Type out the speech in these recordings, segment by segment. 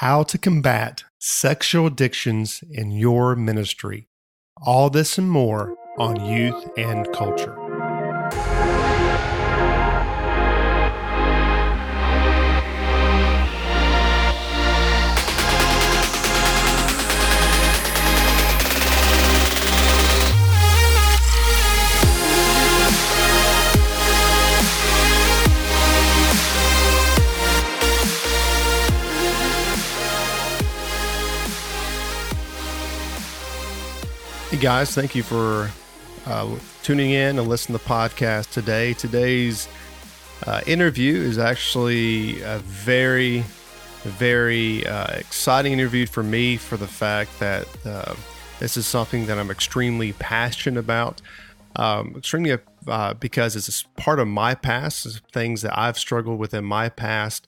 how to combat sexual addictions in your ministry. All this and more on youth and culture. Hey guys, thank you for uh, tuning in and listening to the podcast today. Today's uh, interview is actually a very, very uh, exciting interview for me for the fact that uh, this is something that I'm extremely passionate about. Um, extremely uh, because it's part of my past, things that I've struggled with in my past.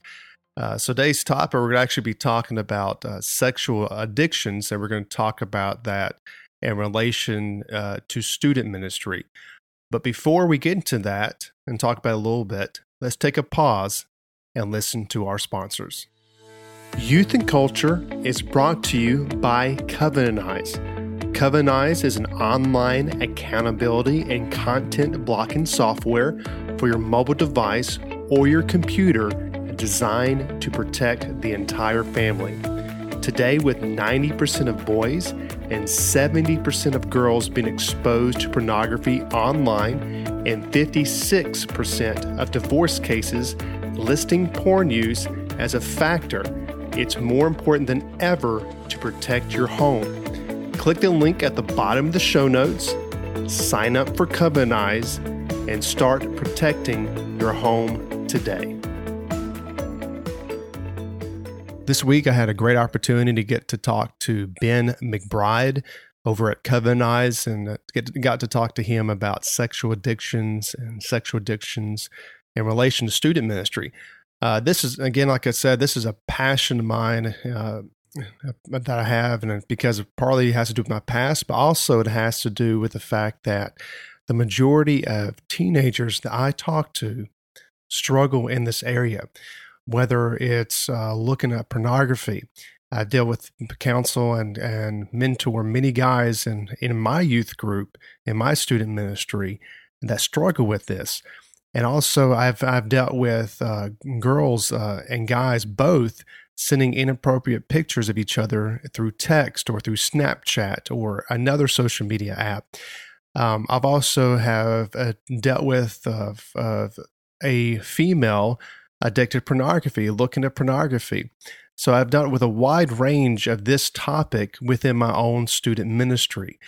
Uh, so today's topic, we're going to actually be talking about uh, sexual addictions, and we're going to talk about that in relation uh, to student ministry. But before we get into that and talk about a little bit, let's take a pause and listen to our sponsors. Youth and Culture is brought to you by Covenant Eyes. Covenant Eyes is an online accountability and content blocking software for your mobile device or your computer designed to protect the entire family. Today, with 90% of boys and 70% of girls being exposed to pornography online, and 56% of divorce cases listing porn use as a factor, it's more important than ever to protect your home. Click the link at the bottom of the show notes, sign up for Covenant Eyes, and start protecting your home today. This week, I had a great opportunity to get to talk to Ben McBride over at Covenant Eyes and uh, get, got to talk to him about sexual addictions and sexual addictions in relation to student ministry. Uh, this is, again, like I said, this is a passion of mine uh, that I have, and because it partly has to do with my past, but also it has to do with the fact that the majority of teenagers that I talk to struggle in this area whether it's uh, looking at pornography. I deal with counsel and, and mentor many guys in, in my youth group, in my student ministry, that struggle with this. And also, I've, I've dealt with uh, girls uh, and guys both sending inappropriate pictures of each other through text or through Snapchat or another social media app. Um, I've also have uh, dealt with a female addicted pornography, looking at pornography. So I've done it with a wide range of this topic within my own student ministry.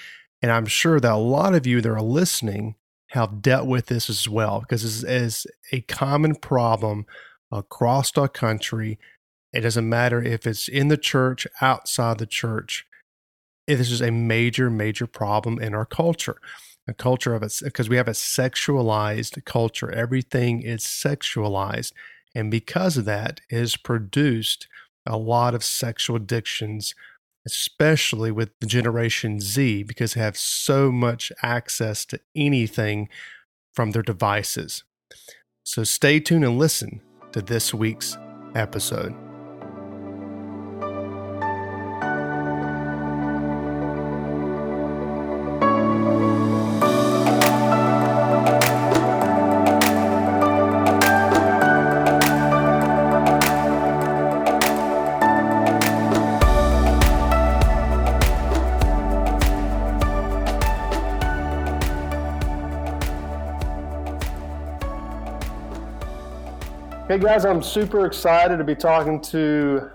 And I'm sure that a lot of you that are listening have dealt with this as well, because this is a common problem across our country. It doesn't matter if it's in the church, outside the church. This is a major, major problem in our culture. A culture of it, because we have a sexualized culture. Everything is sexualized. And because of that, has produced a lot of sexual addictions, especially with the Generation Z, because they have so much access to anything from their devices. So stay tuned and listen to this week's episode. Guys, I'm super excited to be talking to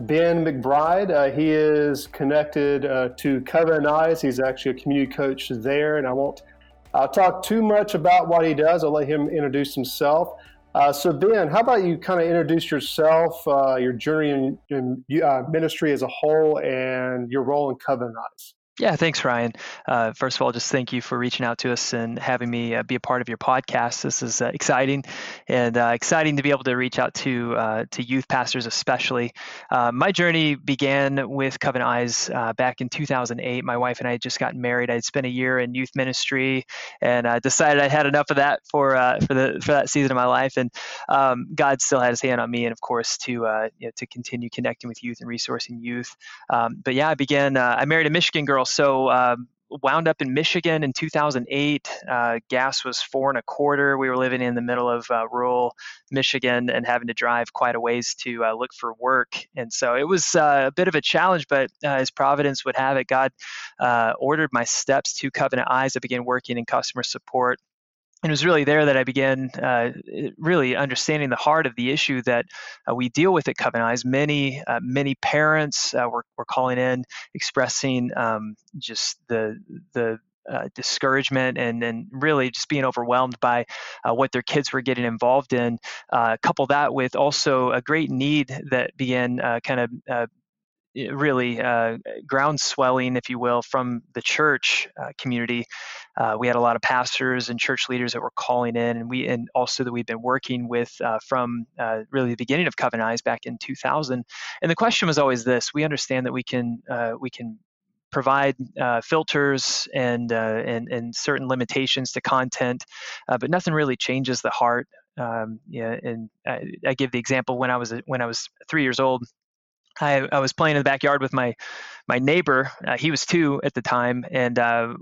Ben McBride. Uh, he is connected uh, to Eyes. He's actually a community coach there, and I won't uh, talk too much about what he does. I'll let him introduce himself. Uh, so, Ben, how about you kind of introduce yourself, uh, your journey in, in uh, ministry as a whole, and your role in Covenant Eyes? Yeah, thanks, Ryan. Uh, first of all, just thank you for reaching out to us and having me uh, be a part of your podcast. This is uh, exciting, and uh, exciting to be able to reach out to uh, to youth pastors, especially. Uh, my journey began with Covenant Eyes back in 2008. My wife and I had just gotten married. I had spent a year in youth ministry, and I decided I had enough of that for for the for that season of my life. And um, God still had His hand on me, and of course to you know, to continue connecting with youth and resourcing youth. Um, but yeah, I began. I married a Michigan girl so um, wound up in Michigan in 2008. Uh, gas was four and a quarter. We were living in the middle of uh, rural Michigan and having to drive quite a ways to uh, look for work. And so it was uh, a bit of a challenge, but uh, as Providence would have it, God uh, ordered my steps to Covenant Eyes. I began working in customer support it was really there that I began uh, really understanding the heart of the issue that uh, we deal with at Covenant Eyes. Many, uh, many parents uh, were, were calling in, expressing um, just the the uh, discouragement and and really just being overwhelmed by uh, what their kids were getting involved in. couple that with also a great need that began kind of really uh, ground swelling, if you will, from the church uh, community. Uh, we had a lot of pastors and church leaders that were calling in, and we and also that we've been working with uh, from uh, really the beginning of Covenant Eyes back in 2000. And the question was always this: We understand that we can uh, we can provide uh, filters and, uh, and and certain limitations to content, uh, but nothing really changes the heart. Um, yeah, and I, I, give the example when I was when I was three years old. I, I was playing in the backyard with my my neighbor. Uh, he was two at the time, and uh,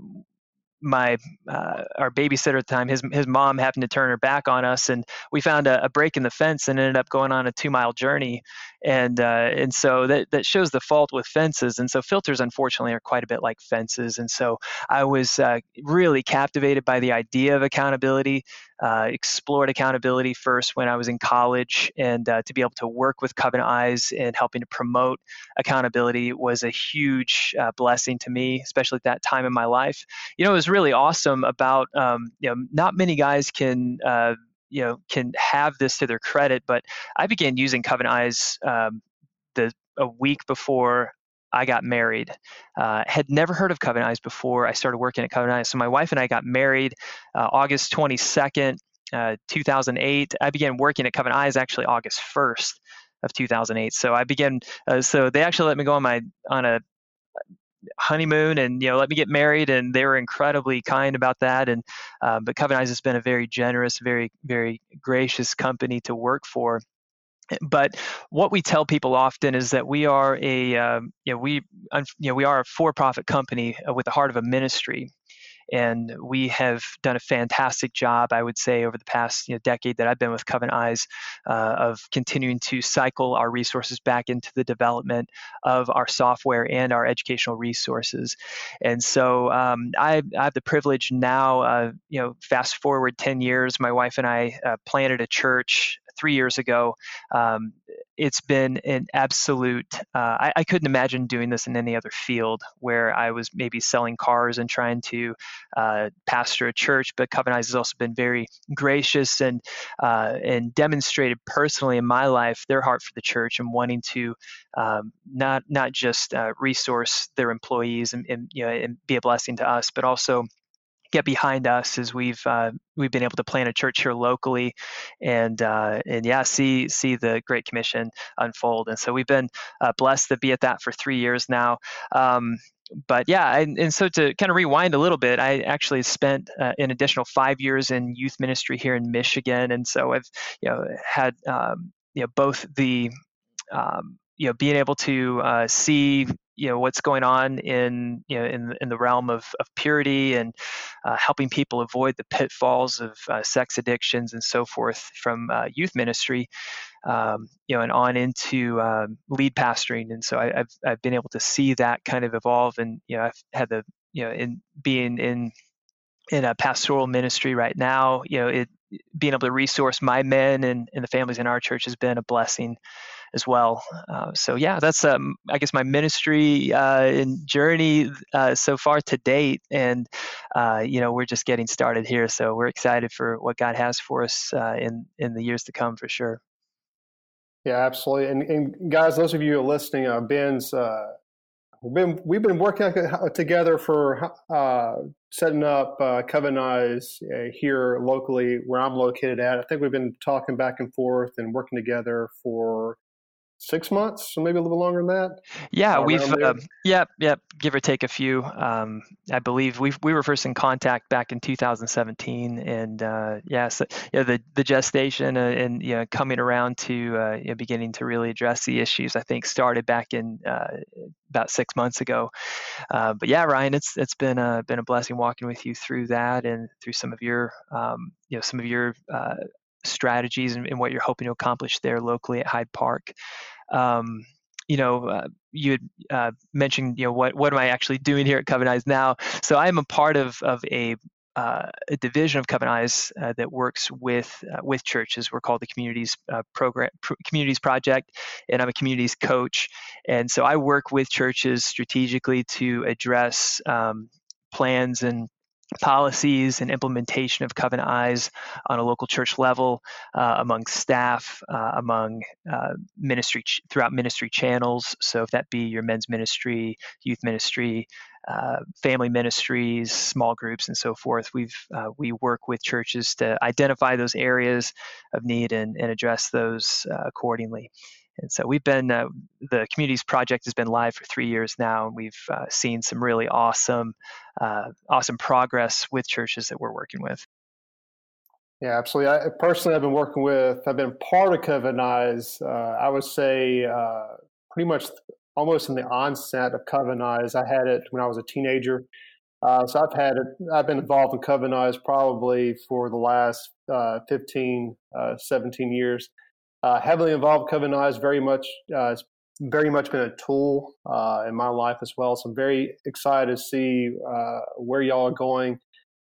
my uh, our babysitter at the time, his his mom happened to turn her back on us, and we found a, a break in the fence and ended up going on a two mile journey, and uh, and so that that shows the fault with fences, and so filters unfortunately are quite a bit like fences, and so I was uh, really captivated by the idea of accountability, uh, explored accountability first when I was in college, and uh, to be able to work with Covenant Eyes and helping to promote accountability was a huge uh, blessing to me, especially at that time in my life. You know, it was really awesome about um, you know not many guys can uh, you know can have this to their credit, but I began using Covenant Eyes um, the a week before I got married. Uh, had never heard of Covenant Eyes before I started working at Covenant Eyes. So my wife and I got married uh, August 22nd, uh, 2008. I began working at Covenant Eyes actually August 1st of 2008. So I began. Uh, so they actually let me go on my on a honeymoon and you know let me get married and they were incredibly kind about that and uh, but covenant eyes has been a very generous very very gracious company to work for but what we tell people often is that we are a um, you know we you know we are a for-profit company uh, with the heart of a ministry and we have done a fantastic job, I would say, over the past you know, decade that I've been with Covenant Eyes uh, of continuing to cycle our resources back into the development of our software and our educational resources. And so um, I, I, have the privilege now, uh, you know, fast forward 10 years, my wife and I uh, planted a church three years ago. Um, it's been an absolute, uh, I, I, couldn't imagine doing this in any other field where I was maybe selling cars and trying to uh, pastor a church, but Covenant Eyes has also been very gracious and, uh, and demonstrated personally in my life their heart for the church and wanting to um, not, not just uh, resource their employees and, and, you know, and be a blessing to us, but also get behind us as we've uh, we've been able to plant a church here locally, and uh, and yeah, see see the Great Commission unfold. And so we've been uh, blessed to be at that for three years now. Um, but yeah, and, and, so to kind of rewind a little bit, I actually spent uh, an additional five years in youth ministry here in Michigan, and so I've you know had um, you know both the um, you know being able to uh, see you know what's going on in you know in in the realm of, of purity and uh, helping people avoid the pitfalls of uh, sex addictions and so forth from uh, youth ministry um, you know and on into um, lead pastoring. And so I, have I've been able to see that kind of evolve and you know I've had the you know in being in in a pastoral ministry right now you know it being able to resource my men and, and the families in our church has been a blessing as well. Uh, so yeah, that's um, I guess my ministry uh, and journey uh, so far to date, and uh, you know we're just getting started here. So we're excited for what God has for us uh, in in the years to come for sure. Yeah, absolutely. And, and guys, those of you who are listening, Ben's we've been we've been working together for uh, setting up uh, Covenants uh, here locally where I'm located at. I think we've been talking back and forth and working together for six months, or maybe a little longer than that. Yeah, we've uh, yeah, yeah, give or take a few. Um, I believe we we were first in contact back in 2017, and uh, yeah, so, yeah, the the gestation uh, and you know coming around to uh, you know, beginning to really address the issues, I think started back in uh, about six months ago. Uh, but yeah, Ryan, it's it's been a been a blessing walking with you through that and through some of your um, you know some of your strategies and, and, what you're hoping to accomplish there locally at Hyde Park. Um, you know, uh, you had uh, mentioned, you know, what what am I actually doing here at Covenant now? So I am a part of of a uh, a division of Covenant uh, that works with uh, with churches. We're called the Communities uh, Program Pro- Communities Project, and I'm a communities coach. And so I work with churches strategically to address um, plans and policies and implementation of Covenant Eyes on a local church level, uh, among staff, uh, among uh, ministry ch- throughout ministry channels. So if that be your men's ministry, youth ministry, uh, family ministries, small groups, and so forth, we've uh, we work with churches to identify those areas of need and, and address those uh, accordingly. And so we've been, uh, the Communities Project has been live for three years now, and we've uh, seen some really awesome, uh, awesome progress with churches that we're working with. Yeah, absolutely. I personally, I've been working with, I've been part of Covenant uh, I would say uh, pretty much almost in the onset of Covenant I had it when I was a teenager. Uh, so I've had it, I've been involved in Covenant probably for the last 15, 17 years uh, heavily involved. Covenant is very much uh, very much been a tool uh, in my life as well. So I'm very excited to see uh, where y'all are going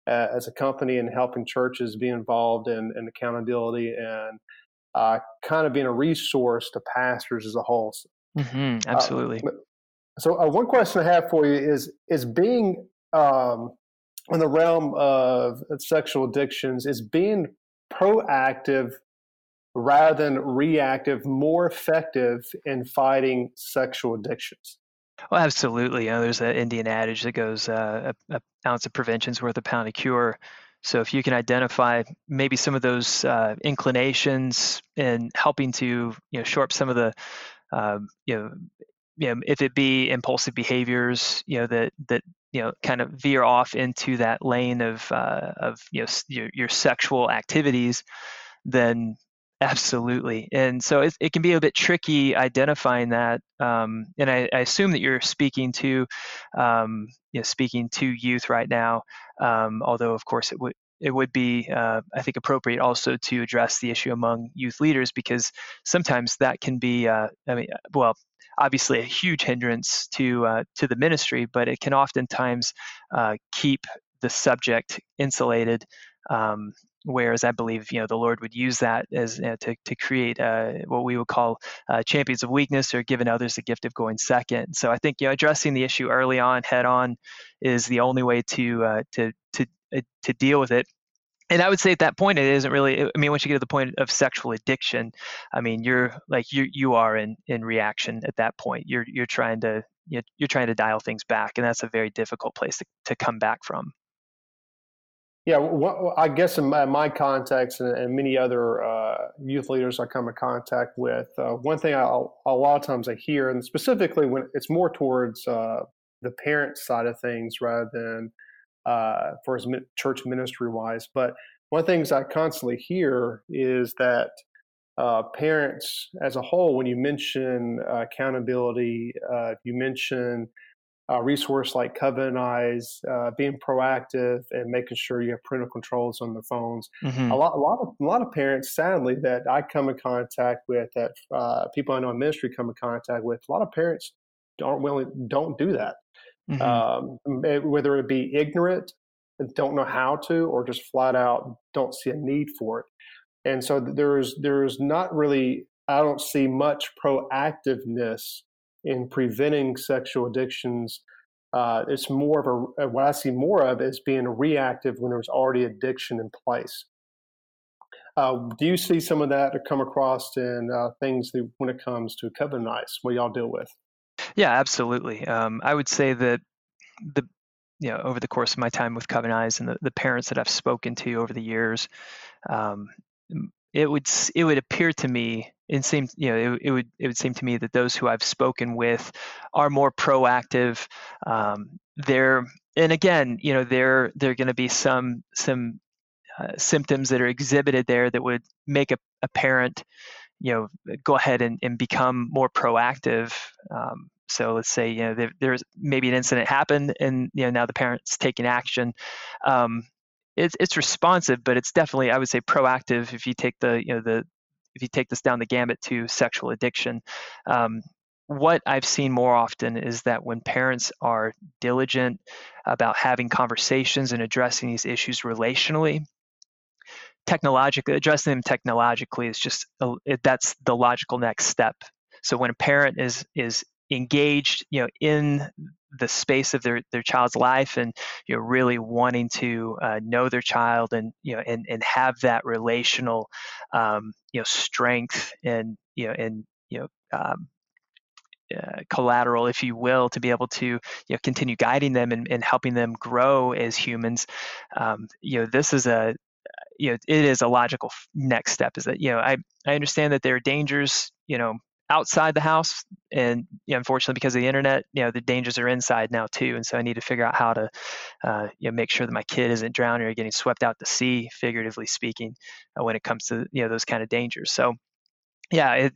uh, as a company and helping churches be involved in, in accountability and uh, kind of being a resource to pastors as a whole. Mm-hmm, absolutely. so one question I have for you is is being um, in the realm of sexual addictions is being proactive rather than reactive, more effective in fighting sexual addictions. Well, absolutely. You know, there's an Indian adage that goes, uh, a, a, ounce of prevention is worth a pound of cure. So if you can identify maybe some of those uh, inclinations and helping to you know shore up some of the um, you know you know if it be impulsive behaviors you know that that you know kind of veer off into that lane of uh, of you know your, your sexual activities, then Absolutely. And so it, it, can be a bit tricky identifying that. Um, and I, I, assume that you're speaking to, um, you know, speaking to youth right now. Um, although, of course, it would it would be, uh, I think, appropriate also to address the issue among youth leaders because sometimes that can be, uh, I mean, well, obviously a huge hindrance to uh, to the ministry, but it can oftentimes uh, keep the subject insulated um, whereas I believe you know the Lord would use that as uh, to to create uh, what we would call uh, champions of weakness or giving others the gift of going second. So I think you know addressing the issue early on, head on, is the only way to uh, to to uh, to deal with it. And I would say at that point, it isn't really. I mean, once you get to the point of sexual addiction, I mean, you're like you you are in in reaction at that point. You're you're trying to you're trying to dial things back, and that's a very difficult place to, to come back from. Yeah, well, I guess in my, context and, many other uh, youth leaders I come in contact with, uh, one thing I, a lot of times I hear, and specifically when it's more towards uh, the parent side of things rather than uh, for as church ministry wise, but one of the things I constantly hear is that uh, parents as a whole, when you mention uh, accountability, you mention a resource like Covenant Eyes, uh, being proactive and making sure you have parental controls on the phones. Mm-hmm. A lot, a lot of, a lot of parents, sadly, that I come in contact with, that uh, people I know in ministry come in contact with, a lot of parents don't willing, don't do that. Mm-hmm. Um, whether it be ignorant, don't know how to, or just flat out don't see a need for it. And so there's there's not really I don't see much proactiveness in preventing sexual addictions. Uh, it's more of a uh, what I see more of is being reactive when there's already addiction in place. Uh, do you see some of that come across in uh, things that, when it comes to Covenant Eyes? What y'all deal with? Yeah, absolutely. Um, I would say that the you know over the course of my time with Covenant Eyes and the, the parents that I've spoken to over the years, um, it would it would appear to me it seems you know it, it, would it would seem to me that those who I've spoken with are more proactive. Um, they're and again you know there are going to be some some uh, symptoms that are exhibited there that would make a, a parent you know go ahead and, and become more proactive um, so let's say you know there, there's maybe an incident happened and you know now the parent's taking action um, it's it's responsive but it's definitely i would say proactive if you take the you know the if you take this down the gambit to sexual addiction. Um, what I've seen more often is that when parents are diligent about having conversations and addressing these issues relationally, technologically addressing them technologically is just a, it, that's the logical next step. So when a parent is is engaged you know in the space of their their child's life and you know really wanting to uh, know their child and you know and and have that relational um, you know strength and you know and you know um, uh, collateral, if you will, to be able to you know continue guiding them and, and helping them grow as humans. Um, you know, this is a you know it is a logical next step is that you know i i understand that there are dangers you know outside the house and you know, unfortunately because of the internet you know the dangers are inside now too and so i need to figure out how to uh, you know make sure that my kid isn't drowning or getting swept out to sea figuratively speaking uh, when it comes to you know those kind of dangers. So yeah it,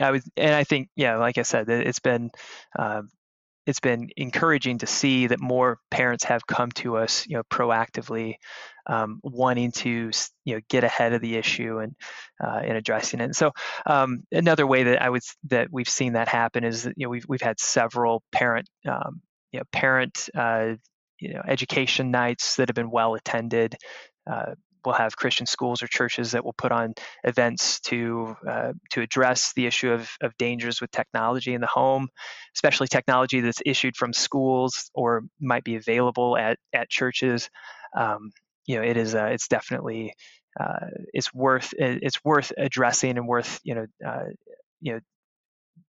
I was, and I think, yeah, like I said, it's been uh, it's been encouraging to see that more parents have come to us, you know, proactively, um, wanting to, you know, get ahead of the issue and uh, and addressing it. And so, um, another way that I would that we've seen that happen is that you know we've we've had several parent, um, you know, parent. Uh, you know, education nights that have been well attended. Uh, we'll have Christian schools or churches that will put on events to uh, to address the issue of, of dangers with technology in the home, especially technology that's issued from schools or might be available at at churches. Um, you know, it is uh, it's definitely uh, it's worth it's worth addressing and worth you know uh, you know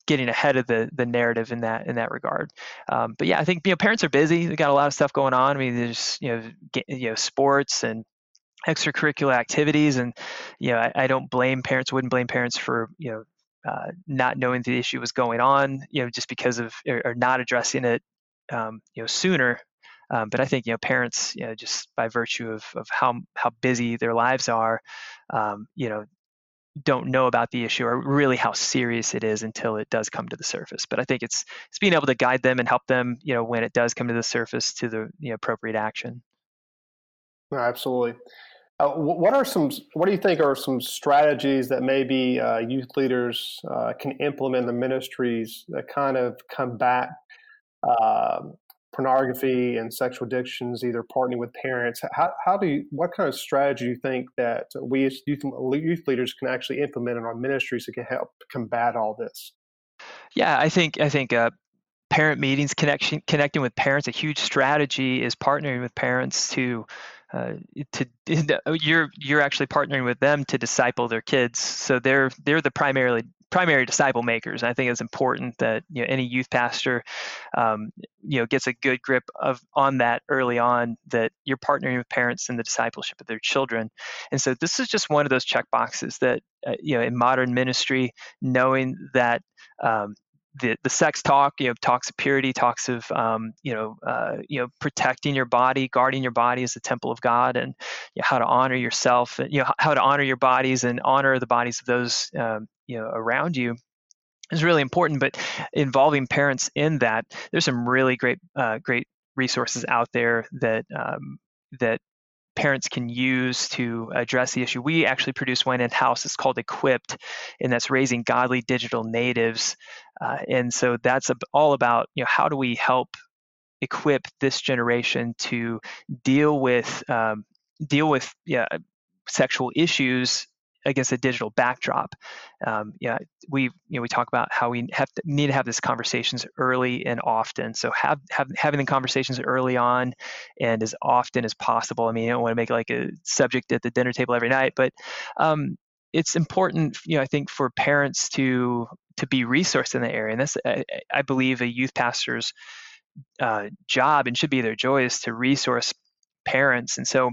getting ahead of the the narrative in that in that regard. Um, but yeah, I think you know parents are busy. They got a lot of stuff going on. I mean, there's you know get, you know sports and extracurricular activities and you know I, I don't blame parents wouldn't blame parents for you know uh, not knowing the issue was going on you know just because of or, or not addressing it um, you know sooner um, but I think you know parents you know just by virtue of, of how how busy their lives are um, you know don't know about the issue or really how serious it is until it does come to the surface. But I think it's it's being able to guide them and help them, you know, when it does come to the surface to the you know, appropriate action. Absolutely. Uh, what are some? What do you think are some strategies that maybe uh, youth leaders uh, can implement in the ministries that kind of combat uh, pornography and sexual addictions, either partnering with parents? How, how do you? What kind of strategy do you think that we as youth, youth leaders can actually implement in our ministries that can help combat all this? Yeah, I think I think uh, parent meetings, connection, connecting with parents. A huge strategy is partnering with parents to uh, to you're you're actually partnering with them to disciple their kids. So they're they're the primarily primary disciple makers. I think it's important that you know any youth pastor um, you know gets a good grip of on that early on that you're partnering with parents in the discipleship of their children. And so this is just one of those check boxes that uh, you know in modern ministry knowing that um, the, the sex talk, you know, talks of purity, talks of, um, you know, uh, you know, protecting your body, guarding your body as the temple of God, and you know, how to honor yourself, you know, how to honor your bodies and honor the bodies of those, um, you know, around you is really important. But involving parents in that, there's some really great, uh, great resources out there that um, that parents can use to address the issue. We actually produce one in house. It's called Equipped, and that's raising godly digital natives. Uh, and so that's all about you know how do we help equip this generation to deal with um, deal with yeah, sexual issues against a digital backdrop. Um, yeah, we you know we talk about how we have to, need to have these conversations early and often. So have, have having the conversations early on and as often as possible. I mean, you don't want to make like a subject at the dinner table every night, but um, it's important, you know, I think for parents to to be resourced in the area. And that's, I, I believe, a youth pastor's uh, job and should be their joy is to resource parents. And so,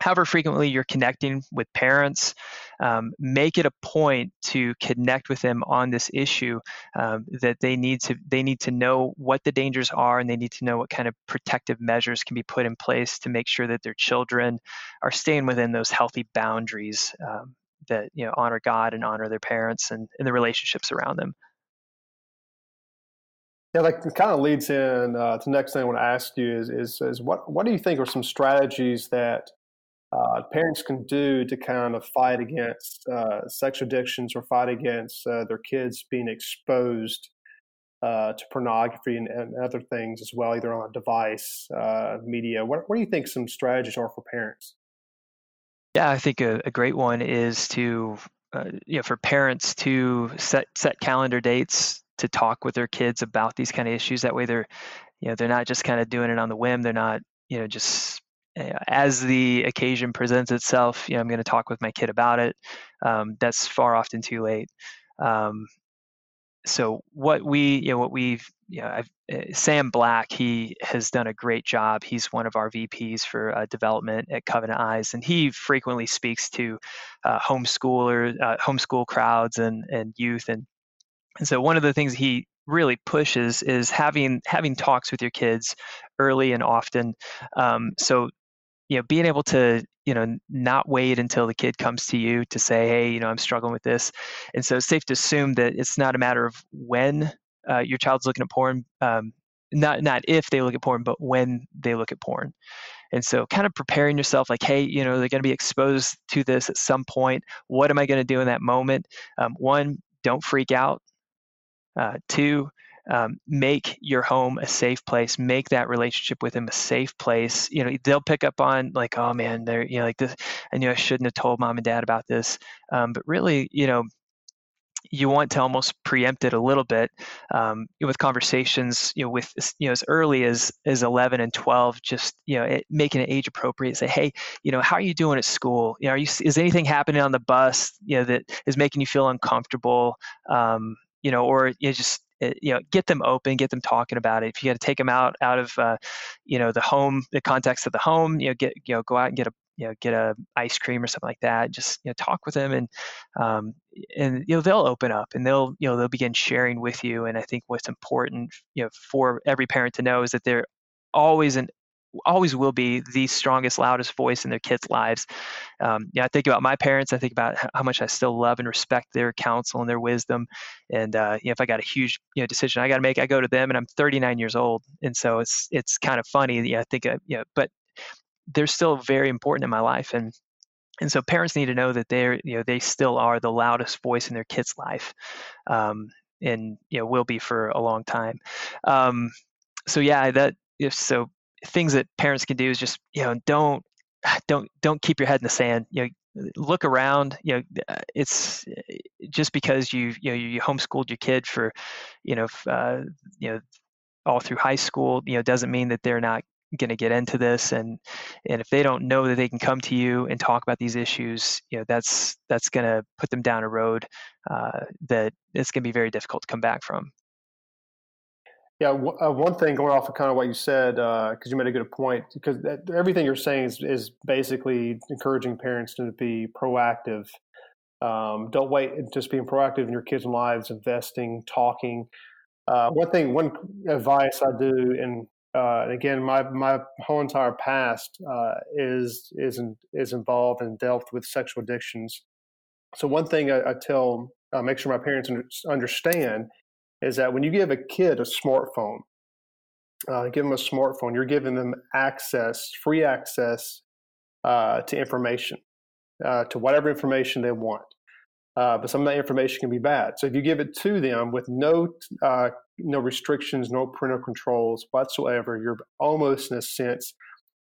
however frequently you're connecting with parents, um, make it a point to connect with them on this issue. Um, that they need to they need to know what the dangers are, and they need to know what kind of protective measures can be put in place to make sure that their children are staying within those healthy boundaries um, that you know honor God and honor their parents and, and the relationships around them. Yeah, like kind of leads in uh, to the next thing I want to ask you is, is, is what what do you think are some strategies that uh, parents can do to kind of fight against uh, sexual addictions or fight against uh, their kids being exposed uh, to pornography and, and, other things as well, either on a device, uh, media. What, what do you think some strategies are for parents? Yeah, I think a, a great one is to uh, you know for parents to set set calendar dates to talk with their kids about these kind of issues. That way, they're you know they're not just kind of doing it on the whim. They're not you know just as the occasion presents itself. You know, I'm going to talk with my kid about it. Um, that's far often too late. Um, so what we you know what we've you know uh, Sam Black he has done a great job. He's one of our VPs for uh, development at Covenant Eyes, and he frequently speaks to uh, homeschooler uh, homeschool crowds and and youth and and so one of the things he really pushes is having having talks with your kids early and often. Um, so you know being able to you know not wait until the kid comes to you to say hey you know i'm struggling with this. And so it's safe to assume that it's not a matter of when uh, your child's looking at porn um, not not if they look at porn but when they look at porn. And so kind of preparing yourself like hey you know they're going to be exposed to this at some point. What am i going to do in that moment? Um, one don't freak out. Uh, two, um, make your home a safe place. Make that relationship with them a safe place. You know, they'll pick up on like, oh man, they're you know like this. I knew I shouldn't have told mom and dad about this. Um, but really, you know, you want to almost preempt it a little bit um, with conversations you know with you know as early as as 11 and 12 just you know it, making it age appropriate say hey you know how are you doing at school you know are you is anything happening on the bus you know that is making you feel uncomfortable um, you know, or you know, just eh, you know get them open get them talking about it. If you got to take them out out of uh, you know the home the context of the home you know get you know go out and get a you know get a ice cream or something like that just you know talk with them and um, and you know they'll open up and they'll you know they'll begin sharing with you and i think what's important you know for every parent to know is that they're always an always will be the strongest, loudest voice in their kids' lives. Um, yeah, I think about my parents. I think about how much I still love and respect their counsel and their wisdom. And uh, you know, if I got a huge you know decision I got to make, I go to them. And I'm 39 years old, and so it's it's kind of funny. Yeah, I think uh, yeah, but they're still very important in my life, and and so parents need to know that they're you know they still are the loudest voice in their kid's life. Um, and you know will be for a long time. Um, so yeah, that if so, things that parents can do is just you know don't don't don't keep your head in the sand. You know, look around. You know, uh, it's uh, just because you you know you homeschooled your kid for you know uh, you know all through high school. You know, doesn't mean that they're not going to get into this and and if they don't know that they can come to you and talk about these issues you know that's that's going to put them down a road uh, that it's going to be very difficult to come back from yeah, w- uh, one thing going off of kind of what you said, because uh, you made a good point, because everything you're saying is, is, basically encouraging parents to be proactive. Um, don't wait, just being proactive in your kids' lives, investing, talking. Uh, one thing, one advice I do, and uh, again, my my whole entire past uh, is is in, is involved and dealt with sexual addictions. So one thing I, I tell, uh, make sure my parents understand is that when you give a kid a smartphone, uh, give them a smartphone, you're giving them access, free access uh, to information, uh, to whatever information they want. Uh, but some of that information can be bad. So if you give it to them with no uh, no restrictions, no parental controls whatsoever, you're almost in a sense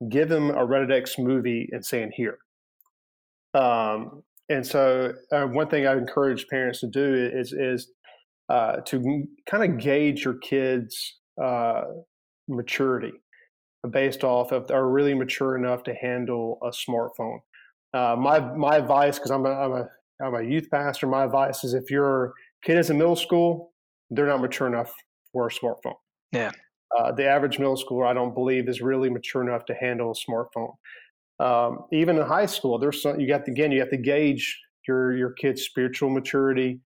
give them a Rated X movie and saying here. Um, and so uh, one thing I encourage parents to do is is uh, to kind of gauge your kids' uh, maturity based off if they're really mature enough to handle a smartphone. Uh, my my advice, because I'm a, I'm a I'm a youth pastor. My advice is if you're Kid is in middle school, they're not mature enough for a smartphone. Yeah. Uh, the average middle schooler, I don't believe, is really mature enough to handle a smartphone. Um, even in high school, there's some, you got to, again, you have to gauge your your kid's spiritual maturity,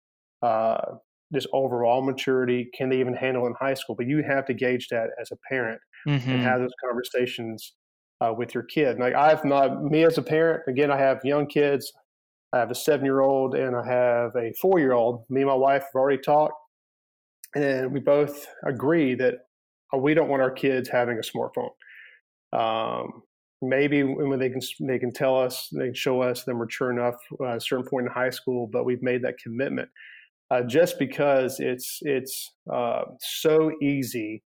uh, just overall maturity. Can they even handle in high school? But you have to gauge that as a parent mm-hmm. and have those conversations uh, with your kid. Like I've not me as a parent. Again, I have young kids. I have a seven year old and I have a four year old. Me and my wife have already talked, and we both agree that uh, we don't want our kids having a smartphone. Um, maybe when they can they can tell us they can show us they're mature enough uh, at a certain point in high school, but we've made that commitment. Uh, just because it's it's uh, so easy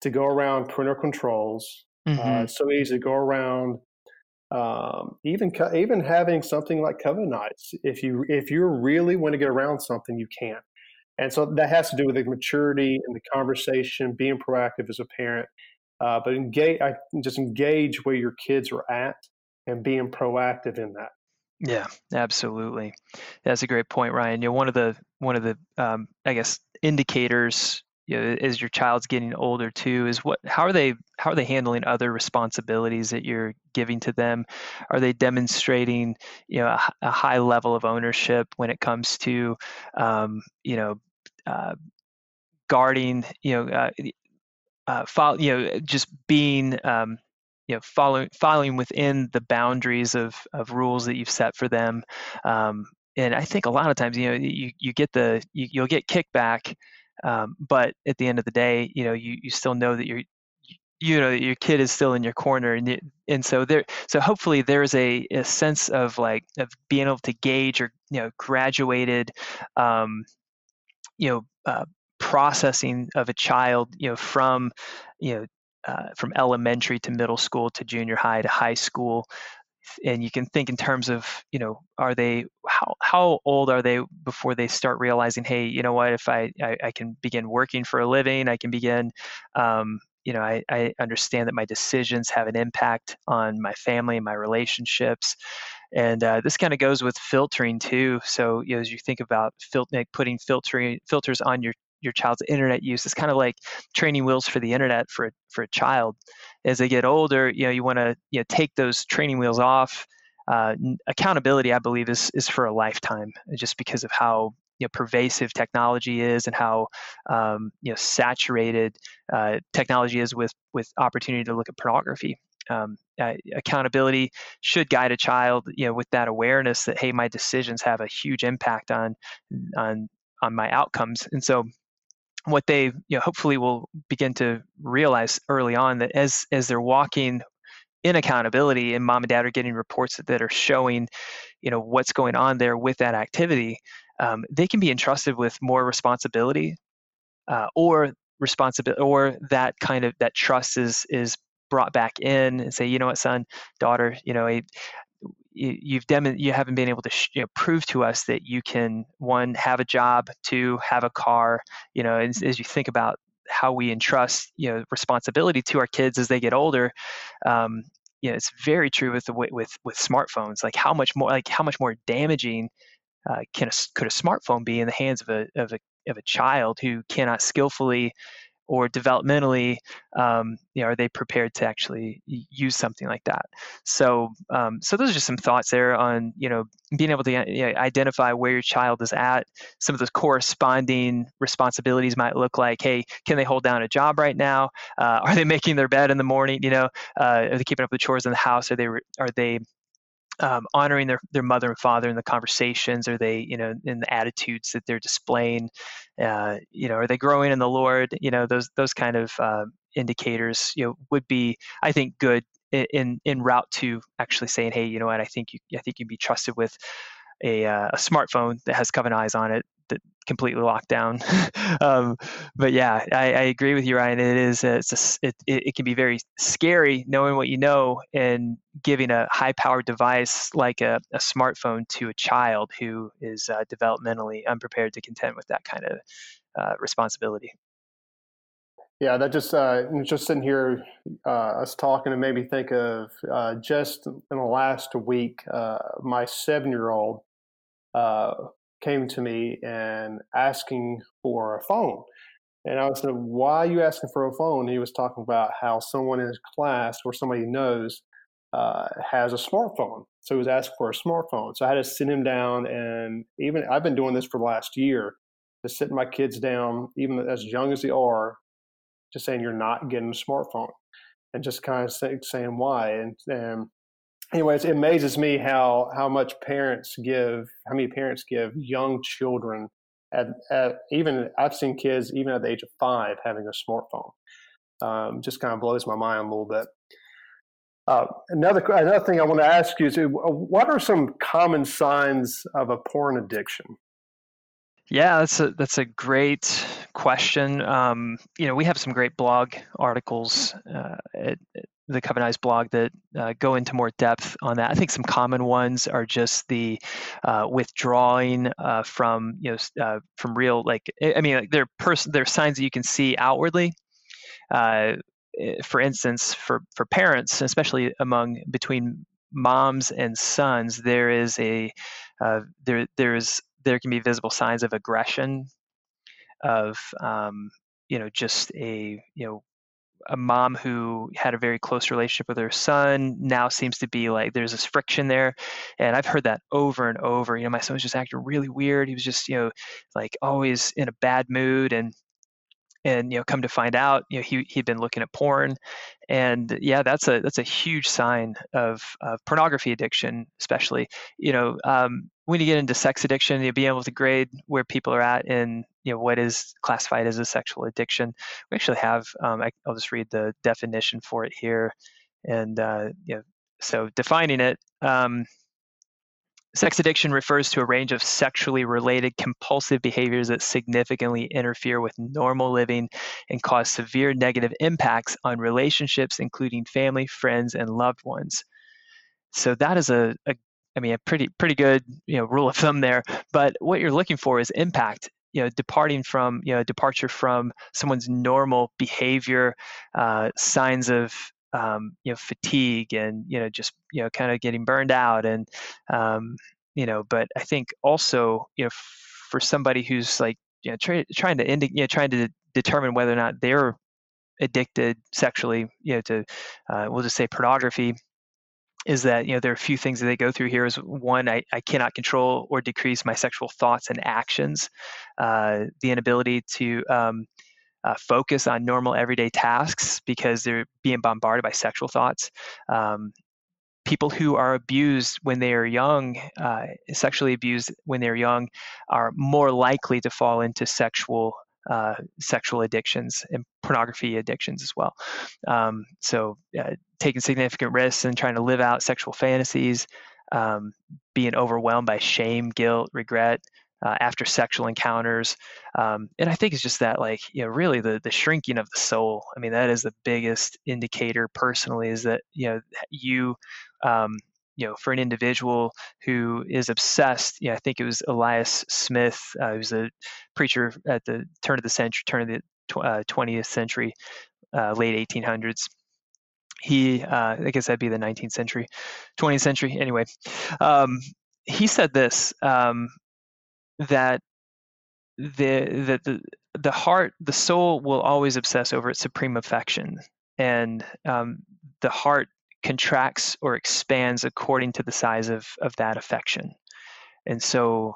to go around printer controls, uh, mm-hmm. so easy to go around um, even even having something like covenant. If you if you really want to get around something, you can. And so that has to do with the maturity and the conversation, being proactive as a parent. Uh, but engage, I just engage where your kids are at and being proactive in that. Yeah, absolutely. That's a great point, Ryan. You know, one of the one of the um, I guess indicators you know, as your child's getting older too is what how are they how are they handling other responsibilities that you're giving to them are they demonstrating you know a, a high level of ownership when it comes to um, you know uh, guarding, you know, uh, uh, follow, you know, just being, um, you know, following following within the boundaries of of rules that you've set for them. Um, and I think a lot of times, you know, you you get the you, you'll get kickback, um, but at the end of the day, you know, you you still know that you're you know your kid is still in your corner and and so there so hopefully there's a, a sense of like of being able to gauge or you know graduated um, you know uh, processing of a child you know from you know uh, from elementary to middle school to junior high to high school and you can think in terms of you know are they how how old are they before they start realizing hey you know what if i i, I can begin working for a living i can begin um, you know I, I understand that my decisions have an impact on my family and my relationships and uh, this kind of goes with filtering too. So you know, as you think about fil- like putting filtering filters on your your child's internet use, it's kind of like training wheels for the internet for for a child. As they get older, you know, you want to you know take those training wheels off. Uh, accountability, I believe, is is for a lifetime, just because of how you know, pervasive technology is and how um, you know saturated uh, technology is with with opportunity to look at pornography um, uh, accountability should guide a child you know with that awareness that hey my decisions have a huge impact on on on my outcomes and so what they you know hopefully will begin to realize early on that as as they're walking in accountability and mom and dad are getting reports that, that are showing you know what's going on there with that activity um, they can be entrusted with more responsibility uh, or responsibility or that kind of that trust is is brought back in and say, you know what, son, daughter, you know, you've dem- you haven't been able to sh- you know, prove to us that you can one have a job, two have a car. You know, as, as you think about how we entrust you know responsibility to our kids as they get older. Um, you know, it's very true with the with with smartphones. Like how much more like how much more damaging uh, can a, could a smartphone be in the hands of a of a of a child who cannot skillfully or developmentally, um, you know, are they prepared to actually use something like that? So, um, so those are just some thoughts there on you know being able to you know, identify where your child is at. Some of those corresponding responsibilities might look like, hey, can they hold down a job right now? Uh, are they making their bed in the morning? You know, uh, are they keeping up with chores in the house? Are they are they um, honoring their, their mother and father in the conversations? Are they, you know, in the attitudes that they're displaying? Uh, you know, are they growing in the Lord? You know, those those kind of uh, indicators, you know, would be, I think, good in in route to actually saying, hey, you know what? I think you I think you'd be trusted with a, uh, a smartphone that has Covenant Eyes on it completely locked down. um, but yeah, I, I, agree with you, Ryan. It is uh, it's a, it, it can be very scary knowing what you know and giving a high powered device like a, a, smartphone to a child who is uh, developmentally unprepared to contend with that kind of uh, responsibility. Yeah, that just uh, just sitting here, uh, us talking, and made me think of uh, just in the last week, uh, my seven year old uh, came to me and asking for a phone. And I was like, why are you asking for a phone? And he was talking about how someone in his class or somebody he knows uh, has a smartphone. So he was asking for a smartphone. So I had to sit him down and even I've been doing this for the last year, just sitting my kids down, even as young as they are, just saying you're not getting a smartphone and just kind of say, saying why. And, and anyways, it amazes me how, how much parents give, how many parents give young children at, at even I've seen kids even at the age of five having a smartphone. Um, just kind of blows my mind a little bit. Uh, another another thing I want to ask you is, uh, what are some common signs of a porn addiction? Yeah, that's a that's a great question. Um, you know, we have some great blog articles uh, at, at, the Covenant blog that uh, go into more depth on that. I think some common ones are just the uh, withdrawing uh, from you know uh, from real like I mean like person they're signs that you can see outwardly. Uh, eh, for instance, for for parents, especially among between moms and sons, there is a there there is there can be visible signs of aggression, of um, you know just a you know a mom who had a very close relationship with her son now seems to be like there's this friction there. And i've heard that over and over. You know my son was just acting really weird. He was just you know like always in a bad mood and and you know come to find out you know he he'd been looking at porn. And yeah that's a that's a huge sign of, of pornography addiction especially. You know um, when you get into sex addiction you'll be able to grade where people are at in you know what is classified as a sexual addiction we actually have um, I, will just read the definition for it here and uh, you know so defining it um, Sex addiction refers to a range of sexually related compulsive behaviors that significantly interfere with normal living and cause severe negative impacts on relationships, including family, friends, and loved ones. So that is a, a I mean, a pretty pretty good you know rule of thumb there. But what you're looking for is impact. You know, departing from you know departure from someone's normal behavior, uh, signs of um, you know fatigue and you know just you know kind of getting burned out and um, you know but i think also you know for somebody who's like you know try, trying to indi- you know trying to determine whether or not they're addicted sexually you know to uh, we'll just say pornography is that you know there are a few things that they go through here is one I, I cannot control or decrease my sexual thoughts and actions uh, the inability to um, uh, focus on normal everyday tasks because they're being bombarded by sexual thoughts. Um, people who are abused when they are young, uh, sexually abused when they're young, are more likely to fall into sexual uh, sexual addictions and pornography addictions as well. Um, so, uh, taking significant risks and trying to live out sexual fantasies, um, being overwhelmed by shame, guilt, regret, uh, after sexual encounters. Um, and I think it's just that, like, you know, really the the shrinking of the soul. I mean, that is the biggest indicator personally is that you know you. Um, you know, for an individual who is obsessed, you know, I think it was Elias Smith, uh, was a preacher at the turn of the century, turn of the uh, 20th century, uh, late 1800s he uh, i guess that'd be the 19th century 20th century anyway. Um, he said this um, that the that the the heart the soul will always obsess over its supreme affection. And um, the heart contracts or expands according to the size of of that affection. And so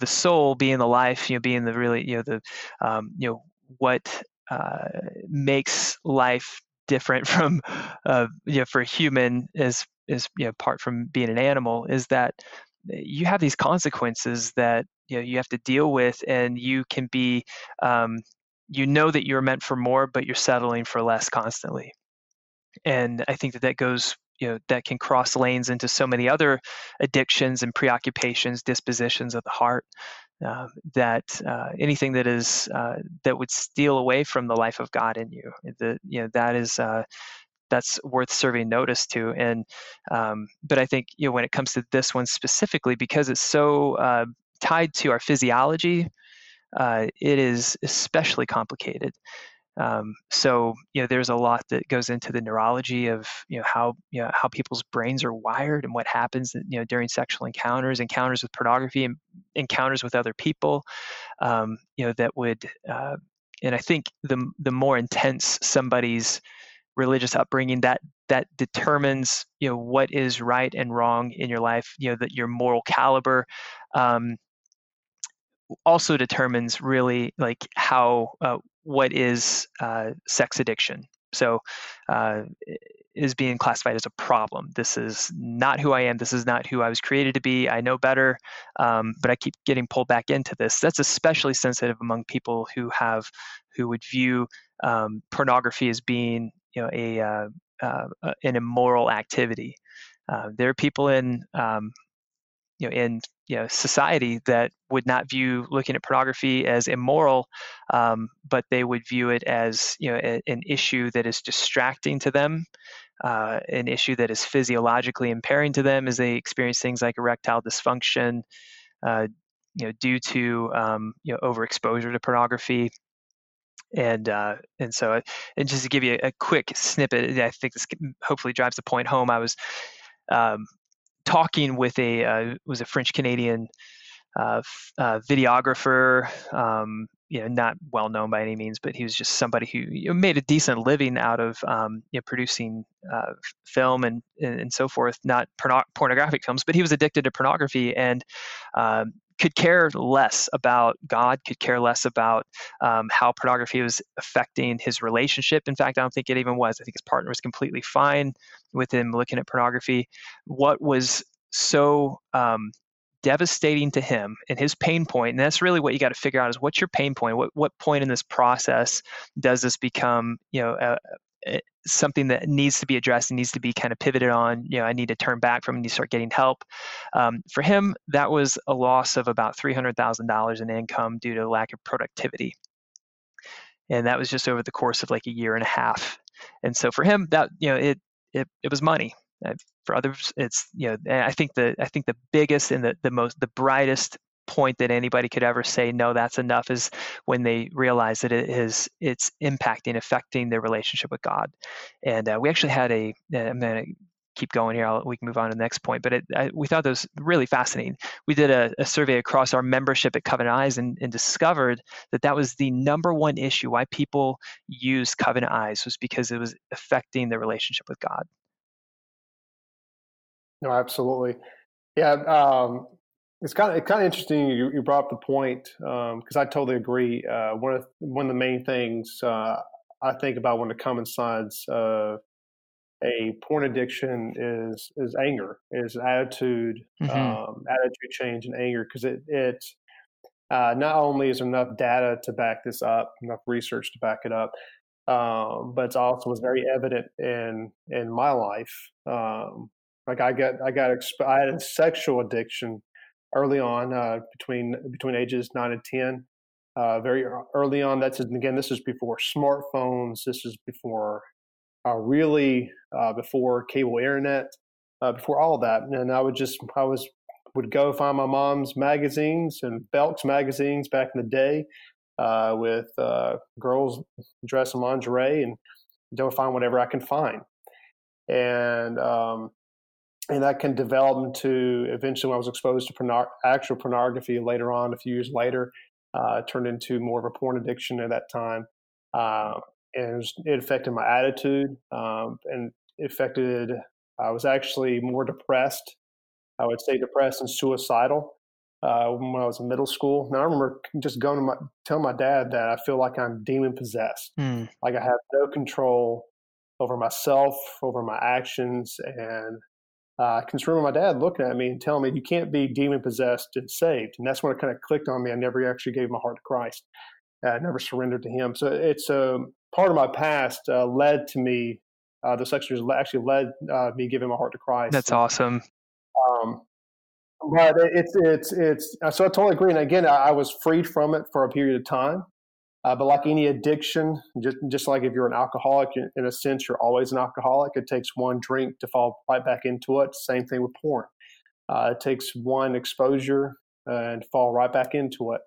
the soul being the life you know being the really you know the um, you know what uh, makes life different from uh, you know for a human is is you know apart from being an animal is that you have these consequences that you know you have to deal with and you can be um, you know that you're meant for more but you're settling for less constantly and i think that that goes you know that can cross lanes into so many other addictions and preoccupations dispositions of the heart uh, that uh, anything that is uh, that would steal away from the life of God in you, the, you know that is uh, that's worth serving notice to. And um, but I think you know when it comes to this one specifically, because it's so uh, tied to our physiology, uh, it is especially complicated. Um, so you know, there's a lot that goes into the neurology of you know how you know how people's brains are wired and what happens you know during sexual encounters, encounters with pornography, and encounters with other people. Um, you know that would, uh, and I think the the more intense somebody's religious upbringing, that that determines you know what is right and wrong in your life. You know that your moral caliber. Um, also determines really like how uh, what is uh, sex addiction. So, uh, is being classified as a problem. This is not who I am. This is not who I was created to be. I know better, um, but I keep getting pulled back into this. That's especially sensitive among people who have, who would view um, pornography as being, you know, a uh, uh, an immoral activity. Uh, there are people in um, you know in you know society that would not view looking at pornography as immoral, um, but they would view it as you know a, an issue that is distracting to them, uh, an issue that is physiologically impairing to them as they experience things like erectile dysfunction, uh, you know, due to um, you know overexposure to pornography and uh, and so and just to give you a, a, quick snippet, I think this hopefully drives the point home. I was um, talking with a uh, was a French Canadian uh, uh, videographer. Um, you know, not well known by any means, but he was just somebody who you know, made a decent living out of um, you know, producing uh, film and, and so forth. Not porno- pornographic films, but he was addicted to pornography and um, could care less about God, could care less about um, how pornography was affecting his relationship. In fact, I don't think it even was. I think his partner was completely fine with him looking at pornography. What was so um, devastating to him and his pain point and that's really what you got to figure out is what's your pain point what what point in this process does this become you know a, a, something that needs to be addressed and needs to be kind of pivoted on you know i need to turn back from and to start getting help. Um, for him that was a loss of about $300000 in income due to lack of productivity. And that was just over the course of like a year and a half. And so for him that you know it it, it was money. Uh, for others, it's you know I think the I think the biggest and the the most the brightest point that anybody could ever say no that's enough is when they realize that it is it's impacting affecting their relationship with god. And uh, we actually had a i'm going to keep going here I'll, we can move on to the next point but it, I, we thought that was really fascinating. We did a, a survey across our membership at covenant eyes and, and, discovered that that was the number one issue why people use covenant eyes was because it was affecting their relationship with god. No, absolutely. Yeah, um, it's kind of it's kind of interesting. You, you brought up the point because um, I totally agree. Uh, one of one of the main things uh, I think about when it comes signs of a porn addiction is is anger, is attitude, mm-hmm. um, attitude change, and anger because it it uh, not only is there enough data to back this up, enough research to back it up, um, but it's also was very evident in in my life. Um, like I got, I got, I had a sexual addiction early on, uh, between between ages nine and ten. Uh, very early on. That's again, this is before smartphones. This is before, uh, really, uh, before cable internet, uh, before all that. And I would just, I was would go find my mom's magazines and Belk's magazines back in the day uh, with girls dressed in lingerie and don't find whatever I can find. And um, and that can develop into eventually when I was exposed to porno- actual pornography later on, a few years later, uh, turned into more of a porn addiction at that time. Uh, and it, was, it, affected my attitude um, and it affected, I was actually more depressed. I would say depressed and suicidal uh, when I was in middle school. Now I remember just going to my, tell my dad that I feel like I'm demon possessed. Mm. Like I have no control over myself, over my actions, and I can remember my dad looking at me and telling me, "You can't be demon possessed and saved." And that's when it kind of clicked on me. I never actually gave my heart to Christ. Uh, I never surrendered to Him. So it's a um, part of my past uh, led to me. Uh, the sexual actually led uh, me giving my heart to Christ. That's awesome. Um, but it's it's it's so I totally agree. And again, I, I was freed from it for a period of time. Uh, but like any addiction, just, just like if you're an alcoholic, in a sense, you're always an alcoholic. It takes one drink to fall right back into it. Same thing with porn. Uh, it takes one exposure and fall right back into it.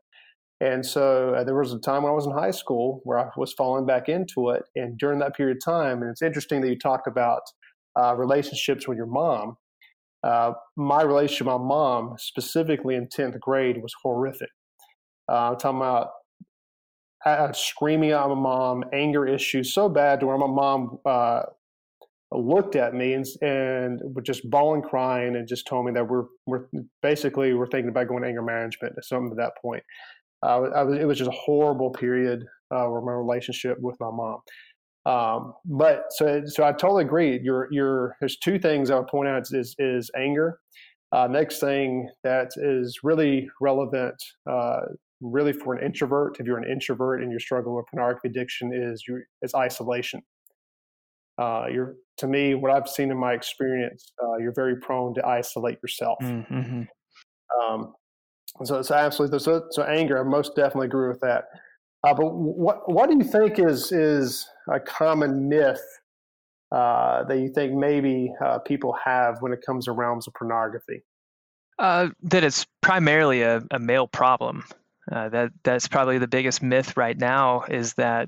And so uh, there was a time when I was in high school where I was falling back into it. And during that period of time, and it's interesting that you talked about uh, relationships with your mom. Uh, my relationship with my mom, specifically in 10th grade, was horrific. Uh, I'm talking about uh, screaming at my mom, anger issues so bad to where my mom uh, looked at me and, and was just bawling, crying, and just told me that we're we're basically we're thinking about going to anger management or something at that point. Uh, I was, it was just a horrible period uh, where my relationship with my mom. Um, but so so I totally agree. Your your there's two things I would point out is is anger. Uh, next thing that is really relevant, uh, really for an introvert, if you're an introvert and you're struggling with pornography addiction, is you is isolation. Uh, you're to me, what I've seen in my experience, uh, you're very prone to isolate yourself. Mm-hmm. Um, so, so absolutely. So, so anger, I most definitely agree with that. Uh, but what what do you think is is a common myth uh, that you think maybe uh, people have when it comes to realms of pornography? Uh, that it's primarily a, a male problem. Uh, that that's probably the biggest myth right now is that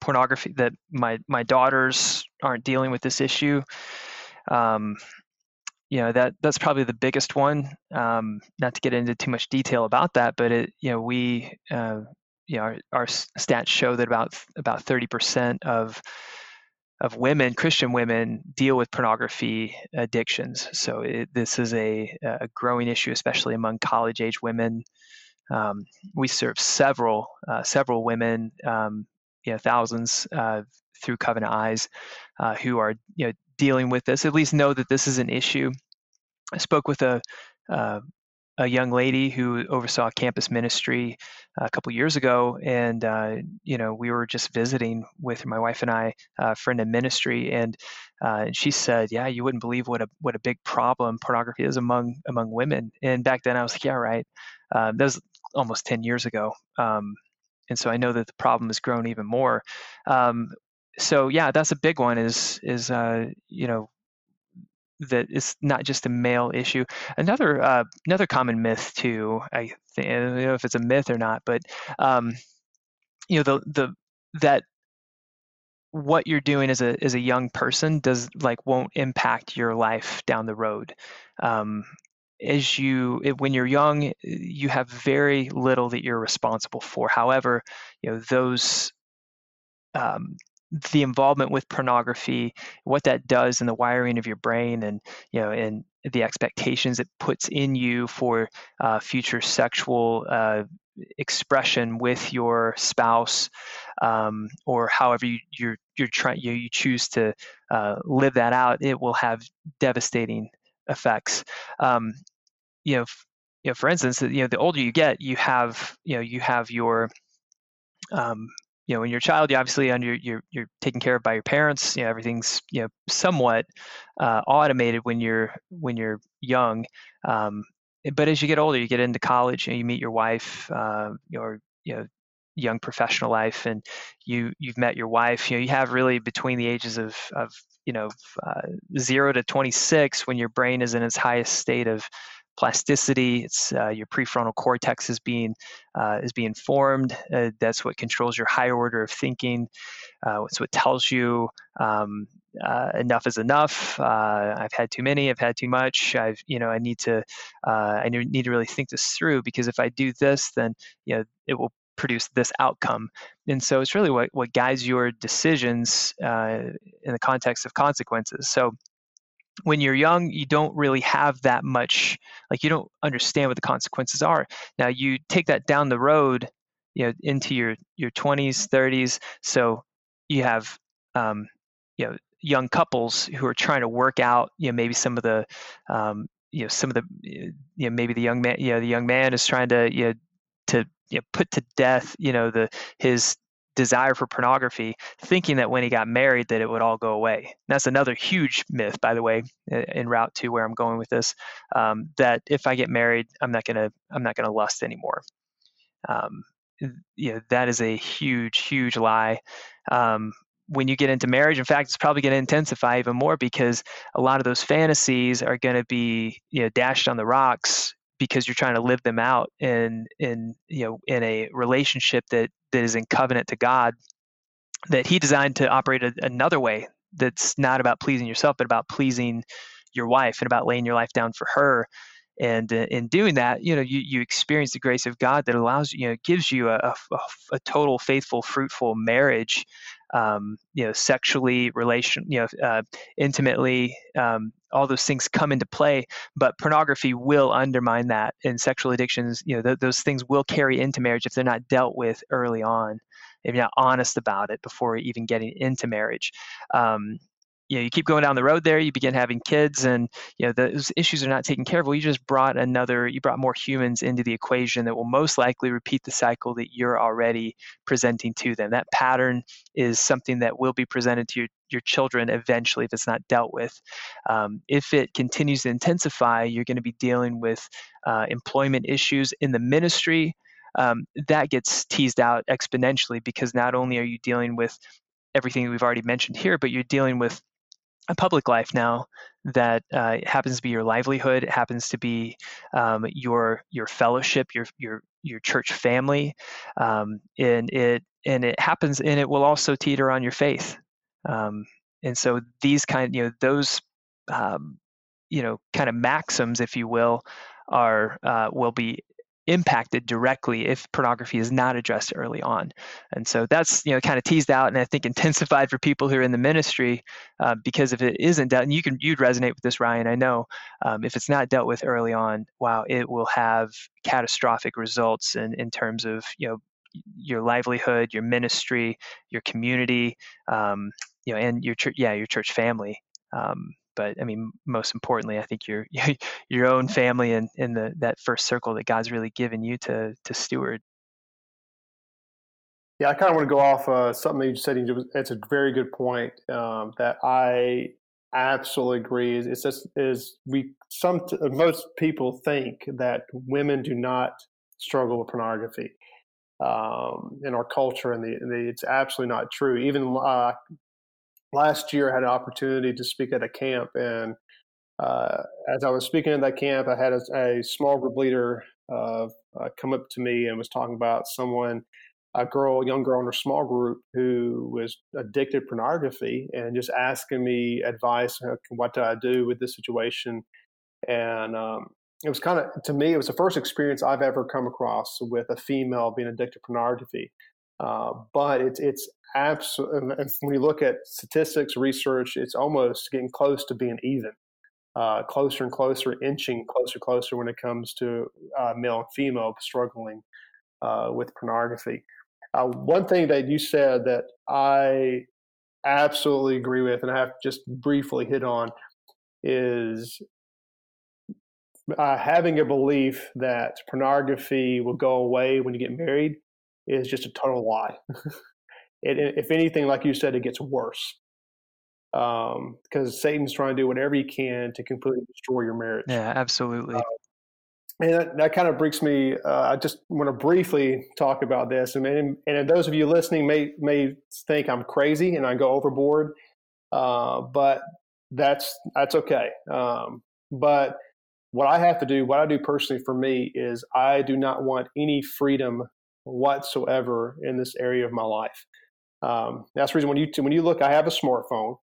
pornography that my my daughters aren't dealing with this issue. Um, you know that that's probably the biggest one. Um, not to get into too much detail about that, but it you know we uh, you know our, our stats show that about about thirty percent of of women, Christian women, deal with pornography addictions. So it, this is a, a growing issue, especially among college age women. Um, we serve several uh, several women, um, you know, thousands uh, through Covenant Eyes, uh, who are you know dealing with this. At least know that this is an issue. I spoke with a uh, a young lady who oversaw campus ministry a couple years ago, and uh, you know we were just visiting with my wife and I, a friend in ministry, and uh, and she said, "Yeah, you wouldn't believe what a what a big problem pornography is among among women." And back then, I was like, "Yeah, right." Um, that was almost ten years ago, um, and so I know that the problem has grown even more. Um, so yeah, that's a big one. Is is uh, you know that it's not just a male issue. Another uh, another common myth too. I, I don't know if it's a myth or not, but um, you know the the that what you're doing as a as a young person does like won't impact your life down the road. Um, as you when you're young, you have very little that you're responsible for. However, you know those um, the involvement with pornography, what that does in the wiring of your brain, and you know, and the expectations it puts in you for uh, future sexual uh, expression with your spouse, um, or however you, you're you're trying you, you choose to uh, live that out, it will have devastating effects. Um, you know, f- you know, for instance, you know, the older you get, you have you know you have your um, you know when you're a child you obviously under you're you're taken care of by your parents you know everything's you know somewhat uh, automated when you're when you're young um, but as you get older you get into college and you, know, you meet your wife uh, your you know young professional life and you you've met your wife you know you have really between the ages of of you know uh, 0 to 26 when your brain is in its highest state of plasticity. It's uh, your prefrontal cortex is being uh, is being formed. Uh, that's what controls your higher order of thinking. Uh, it's what tells you um, uh, enough is enough. Uh, I've had too many. I've had too much. I've you know I need to I need to really think this through because if I do this, then you know it will produce this outcome. And so it's really what what guides your decisions in the context of consequences. So when you're young, you don't really have that much, like you don't understand what the consequences are. Now you take that down the road, you know, into your your 20s, 30s. So you have, um, you know, young couples who are trying to work out, you know, maybe some of the, um, you know, some of the, you know, maybe the young man, you know, the young man is trying to, you know, to you know, put to death, you know, the his desire for pornography, thinking that when he got married that it would all go away. And that's another huge myth, by the way, in route to where I'm going with this. Um, that if I get married, I'm not gonna I'm not gonna lust anymore. Um, you know, that is a huge, huge lie. Um, when you get into marriage, in fact, it's probably going to intensify even more because a lot of those fantasies are going to be you know dashed on the rocks because you're trying to live them out in in you know in a relationship that that is in covenant to God that he designed to operate a, another way that's not about pleasing yourself but about pleasing your wife and about laying your life down for her. And uh, in doing that you know you, you experience the grace of god that allows you know gives you a, a, a total faithful fruitful marriage um, you know sexually relation you know uh, intimately um, all those things come into play but pornography will undermine that and sexual addictions you know th- those things will carry into marriage if they're not dealt with early on if you're not honest about it before even getting into marriage. Um, you know you keep going down the road there you begin having kids and you know those issues are not taken care of. Well you just brought another you brought more humans into the equation that will most likely repeat the cycle that you're already presenting to them. That pattern is something that will be presented to your, your children eventually if it's not dealt with um, if it continues to intensify you're going to be dealing with uh, employment issues in the ministry um, that gets teased out exponentially because not only are you dealing with everything we've already mentioned here, but you're dealing with a public life now that uh, happens to be your livelihood. It happens to be um, your your fellowship, your your your church family, um, and it and it happens, and it will also teeter on your faith. Um, and so these kind, you know, those, um, you know, kind of maxims, if you will, are uh, will be impacted directly if pornography is not addressed early on. And so that's you know kind of teased out and I think intensified for people who are in the ministry uh, because if it isn't dealt, and you can you'd resonate with this, Ryan. I know um, if it's not dealt with early on, wow, it will have catastrophic results in in terms of you know your livelihood, your ministry, your community, um, you know, and your church, yeah, your church family. Um, but I mean, most importantly, I think your your own family and in the that first circle that God's really given you to to steward. Yeah, I kind of want to go off uh, something you said. It's a very good point um, that I absolutely agree. It's just is we some most people think that women do not struggle with pornography um, in our culture, and, the, the, it's absolutely not true. Even uh, last year I had an opportunity to speak at a camp, and uh, as I was speaking at that camp, I had a, a small group leader uh, uh, come up to me and was talking about someone, a girl, a young girl in her small group who was addicted to pornography, and just asking me advice. What do I do with this situation? And um, it was kind of to me, it was the first experience I've ever come across with a female being addicted to pornography. Uh, but it's it's absolutely when you look at statistics research, it's almost getting close to being even, uh, closer and closer, inching closer closer when it comes to uh, male and female struggling uh, with pornography. Uh, one thing that you said that I absolutely agree with, and I have just briefly hit on, is having a belief that pornography will go away when you get married is just a total lie. it, if anything, like you said, it gets worse um, because Satan's trying to do whatever he can to completely destroy your marriage. Yeah, absolutely. Uh, and that, that, kind of brings me. Uh, I just want to briefly talk about this, and, and, and those of you listening may may think I'm crazy and I go overboard, uh, but that's that's okay. Um, but what I have to do, what I do personally for me, is I do not want any freedom whatsoever in this area of my life. Um, that's the reason when you when you look, I have a smartphone,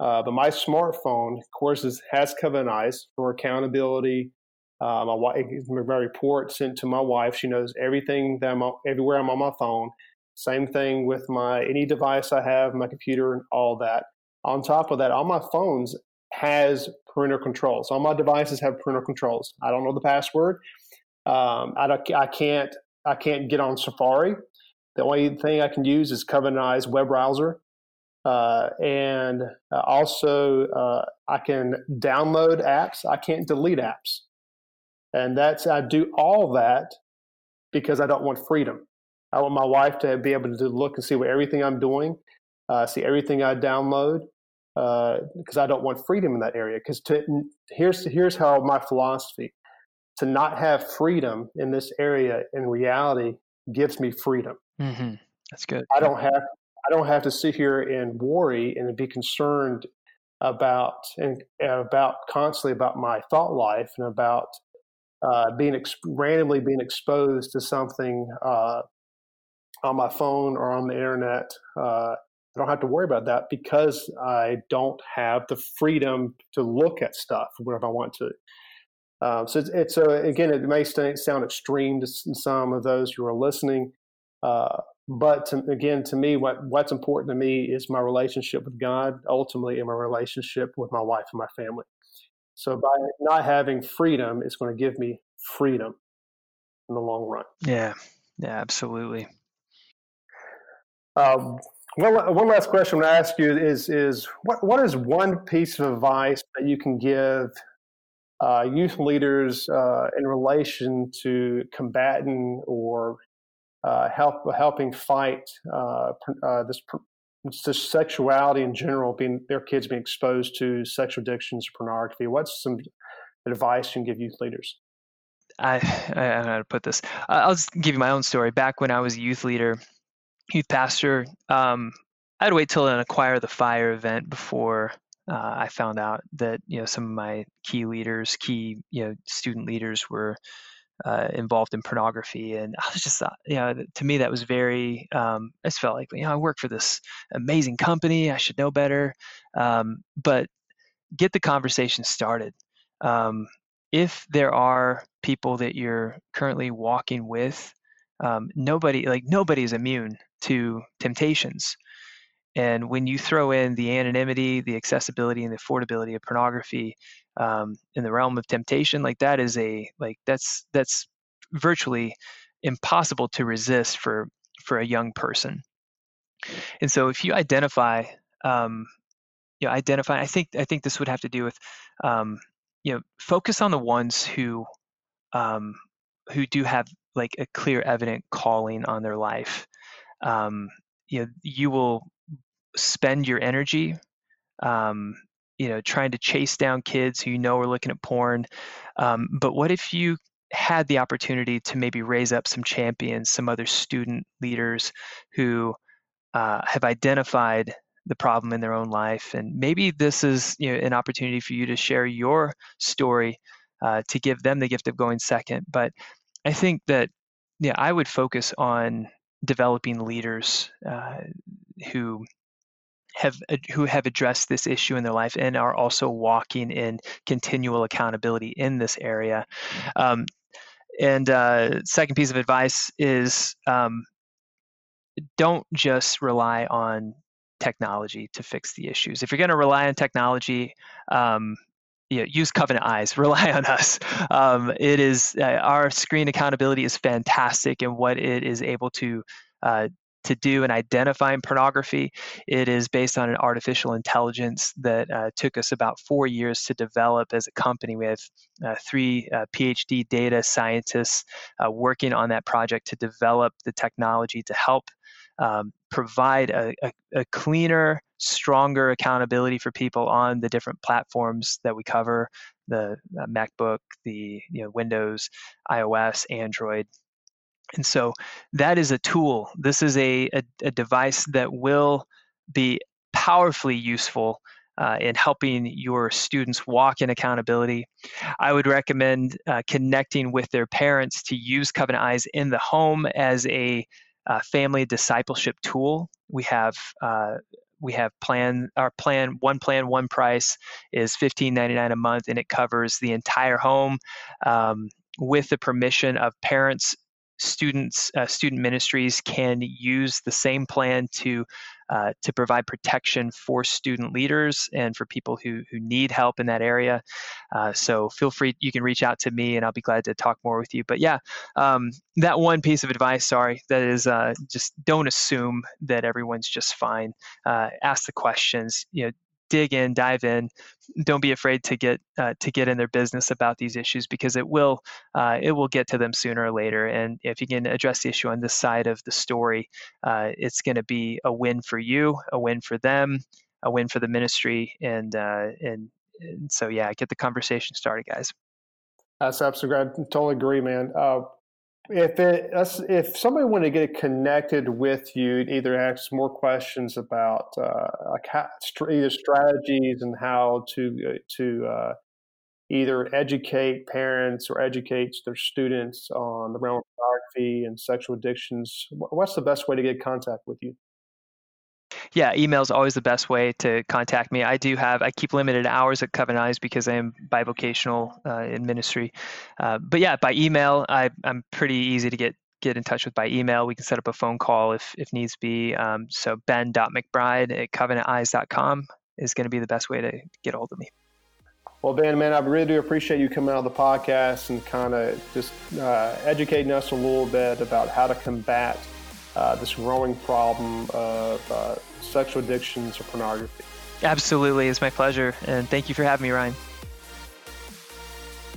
uh, but my smartphone, of course, is, has Covenant Eyes for accountability. Uh, my wife, my report sent to my wife. She knows everything that I'm everywhere I'm on my phone. Same thing with my any device I have, my computer, and all that. On top of that, all my phones has parental controls. All my devices have parental controls. I don't know the password. Um, I, I can't I can't get on Safari. The only thing I can use is Covenant Eyes web browser. Uh, and uh, also, uh, I can download apps. I can't delete apps. And that's, I do all that because I don't want freedom. I want my wife to be able to look and see what everything I'm doing, uh, see everything I download, because uh, I don't want freedom in that area. Because here's here's how my philosophy: to not have freedom in this area in reality gives me freedom. Mm-hmm. That's good. I don't have I don't have to sit here and worry and be concerned about and about constantly about my thought life and about uh, being ex- randomly being exposed to something uh, on my phone or on the internet. Uh, I don't have to worry about that because I don't have the freedom to look at stuff whenever I want to. Um, so it's, it's a, again, it may sound extreme to some of those who are listening, uh, but to, again, to me, what what's important to me is my relationship with God, ultimately, and my relationship with my wife and my family. So by not having freedom, it's going to give me freedom in the long run. Yeah, yeah, absolutely. Um, one, one last question I'm going to ask you is is what what is one piece of advice that you can give uh, youth leaders uh, in relation to combating or uh, help helping fight uh, uh, this this sexuality in general, being their kids being exposed to sexual addictions, pornography. What's some advice you can give youth leaders? I, I don't know how to put this. I'll just give you my own story. Back when I was a youth leader, youth pastor, um, I had to wait till an acquire the fire event before uh, I found out that you know some of my key leaders, key you know student leaders were uh, involved in pornography, and I was just uh, you know to me that was very. Um, I just felt like you know I work for this amazing company, I should know better, um, but get the conversation started. Um, if there are people that you're currently walking with, um, nobody like nobody is immune to temptations. And when you throw in the anonymity, the accessibility, and the affordability of pornography um, in the realm of temptation, like that is a like that's that's virtually impossible to resist for for a young person. And so, if you identify, um, you know, identify, I think I think this would have to do with, um, you know, focus on the ones who um, who do have like a clear, evident calling on their life. Um, you know, you will spend your energy um, you know trying to chase down kids who you know are looking at porn um, but what if you had the opportunity to maybe raise up some champions some other student leaders who uh, have identified the problem in their own life and maybe this is you know an opportunity for you to share your story uh, to give them the gift of going second but i think that yeah i would focus on developing leaders uh, who have who have addressed this issue in their life and are also walking in continual accountability in this area. Um, and uh, second piece of advice is um, don't just rely on technology to fix the issues. If you're going to rely on technology, um, you know, use Covenant Eyes. Rely on us. Um, it is uh, our screen accountability is fantastic in what it is able to uh, to do in identifying pornography. It is based on an artificial intelligence that uh, took us about four years to develop as a company. We have uh, three uh, PhD data scientists uh, working on that project to develop the technology to help um, provide a, a, a, cleaner, stronger accountability for people on the different platforms that we cover the uh, MacBook, the you know, Windows, iOS, Android, and so that is a tool. This is a, a, a device that will be powerfully useful uh, in helping your students walk in accountability. I would recommend uh, connecting with their parents to use Covenant Eyes in the home as a uh, family discipleship tool. We have uh, we have plan our plan one plan one price is fifteen ninety nine a month and it covers the entire home um, with the permission of parents students uh, student ministries can use the same plan to uh, to provide protection for student leaders and for people who who need help in that area. Uh, so feel free, you can reach out to me, and I'll be glad to talk more with you. But yeah, um, that one piece of advice, sorry, that is uh, just don't assume that everyone's just fine. Uh, ask the questions. You know, dig in, dive in. Don't be afraid to get uh, to get in their business about these issues because it will uh, it will get to them sooner or later. And if you can address the issue on this side of the story, uh, it's going to be a win for you, a win for them, a win for the ministry, and uh, and, and so yeah, get the conversation started, guys. That's absolutely. I totally agree, man. If it if somebody wanted to get connected with you, either ask more questions about uh, like how, either strategies and how to uh, to uh, either educate parents or educate their students on the realm of pornography and sexual addictions, what's the best way to get contact with you? Yeah, email is always the best way to contact me. I do have, I keep limited hours at Covenant Eyes because I am bivocational uh, in ministry. Uh, but yeah, by email, I, I'm pretty easy to get get in touch with by email. We can set up a phone call if, if needs be. Um, so ben.mcbride at covenanteyes.com is going to be the best way to get a hold of me. Well, Ben, man, I really do appreciate you coming on the podcast and kind of just uh, educating us a little bit about how to combat uh, this growing problem of uh, sexual addictions or pornography. Absolutely. It's my pleasure. And thank you for having me, Ryan.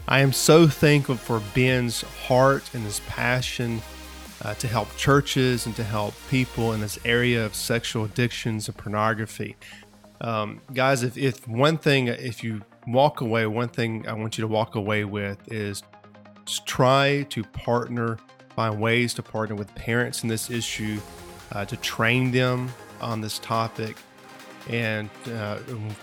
I am so thankful for Ben's heart and his passion uh, to help churches and to help people in this area of sexual addictions and pornography. Um, guys, if, if one thing, if you walk away, one thing I want you to walk away with is try to partner find ways to partner with parents in this issue, uh, to train them on this topic. And uh,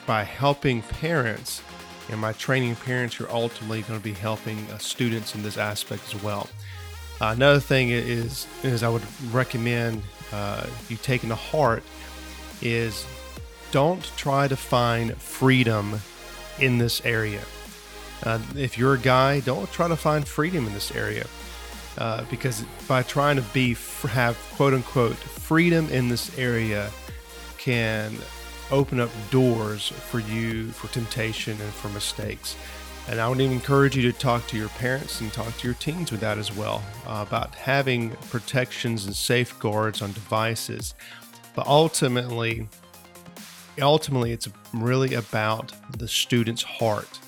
by helping parents and by training parents, you're ultimately going to be helping uh, students in this aspect as well. Uh, another thing is, is I would recommend uh, you taking to heart is don't try to find freedom in this area. Uh, if you're a guy, don't try to find freedom in this area uh, because by trying to be have quote unquote freedom in this area can open up doors for you for temptation and for mistakes. And I would even encourage you to talk to your parents and talk to your teens with that as well uh, about having protections and safeguards on devices. But ultimately, ultimately, it's really about the student's heart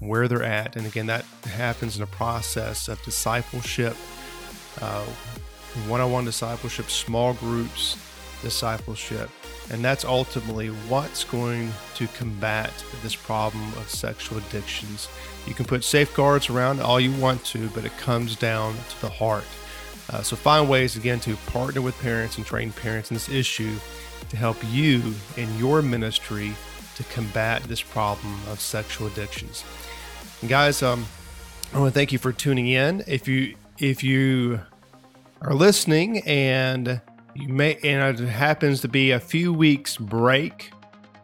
where they're at. And again, that happens in a process of discipleship, one on one discipleship, small groups discipleship. And that's ultimately what's going to combat this problem of sexual addictions. You can put safeguards around all you want to, but it comes down to the heart. Uh, so find ways, again, to partner with parents and train parents in this issue to help you in your ministry to combat this problem of sexual addictions. And guys, um, I want to thank you for tuning in. If you if you are listening and you may and it happens to be a few weeks break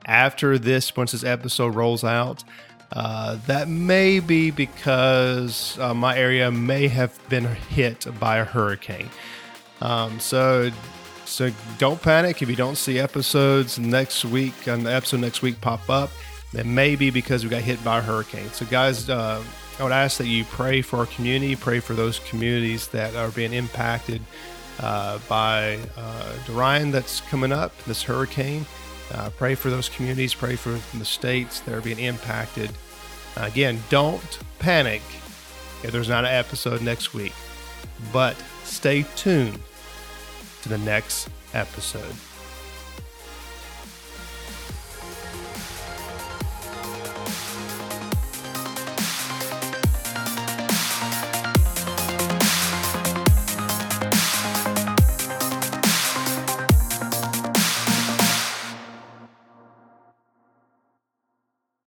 after this once this episode rolls out, uh, that may be because uh, my area may have been hit by a hurricane. Um, so so don't panic if you don't see episodes next week on the episode next week pop up. It may be because we got hit by a hurricane. So, guys, uh, I would ask that you pray for our community, pray for those communities that are being impacted uh, by uh, Dorian that's coming up, this hurricane. Uh, pray for those communities, pray for the states that are being impacted. again, don't panic if there's not an episode next week, but stay tuned to the next episode.